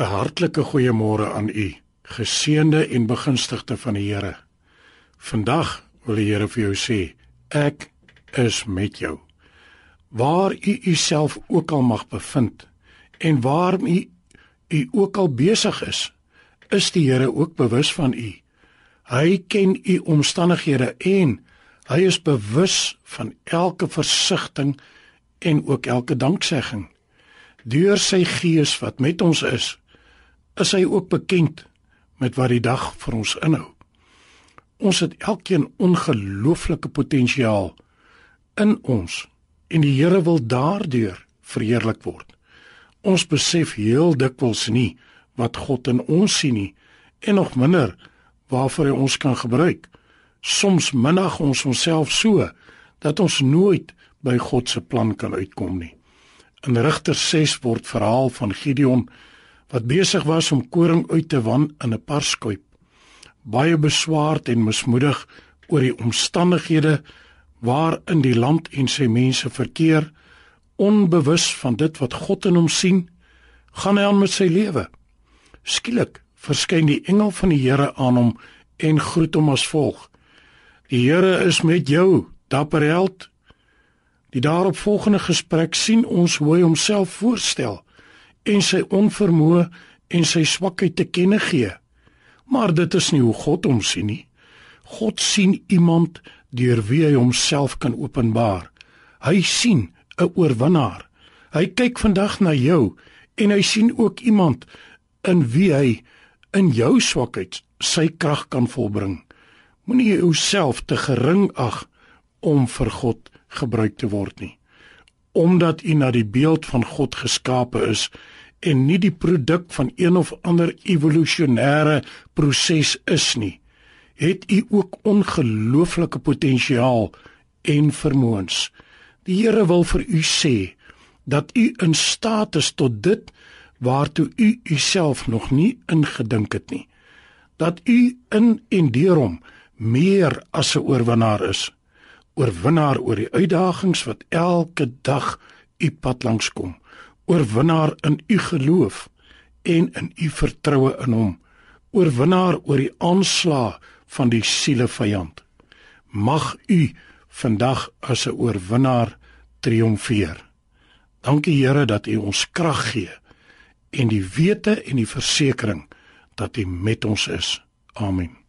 'n Hartlike goeiemôre aan u, geseënde en begunstigde van die Here. Vandag wil die Here vir jou sê, ek is met jou. Waar u uself ook al mag bevind en waar u u ook al besig is, is die Here ook bewus van u. Hy ken u omstandighede en hy is bewus van elke versigtiging en ook elke danksegging. Deur sy gees wat met ons is, is hy ook bekend met wat die dag vir ons inhou. Ons het elkeen ongelooflike potensiaal in ons en die Here wil daardeur verheerlik word. Ons besef heel dikwels nie wat God in ons sien nie en nog minder waarvoor hy ons kan gebruik. Soms minag ons onsself so dat ons nooit by God se plan kan uitkom nie. In Rigter 6 word verhaal van Gideon wat besig was om koring uit te wan in 'n parskuip. Baie beswaard en mismoedig oor die omstandighede waarin die land en sy mense verkeer, onbewus van dit wat God in hom sien, gaan hy aan met sy lewe. Skielik verskyn die engel van die Here aan hom en groet hom as volg: Die Here is met jou, dapper held. Die daaropvolgende gesprek sien ons hoe hy homself voorstel en sy onvermoë en sy swakheid te kenne gee. Maar dit is nie hoe God hom sien nie. God sien iemand deur wie hy homself kan openbaar. Hy sien 'n oorwinnaar. Hy kyk vandag na jou en hy sien ook iemand in wie hy in jou swakheid sy krag kan volbring. Moenie jouself te gering ag om vir God gebruik te word nie omdat u na die beeld van God geskape is en nie die produk van een of ander evolusionêre proses is nie, het u ook ongelooflike potensiaal en vermoëns. Die Here wil vir u sê dat u in staat is tot dit waartoe u uself nog nie ingedink het nie. Dat u in en deur hom meer as 'n oorwinnaar is oorwinnaar oor die uitdagings wat elke dag u pad langs kom. Oorwinnaar in u geloof en in u vertroue in hom. Oorwinnaar oor die aanslag van die siele vyand mag u vandag as 'n oorwinnaar triomfeer. Dankie Here dat u ons krag gee en die wete en die versekering dat u met ons is. Amen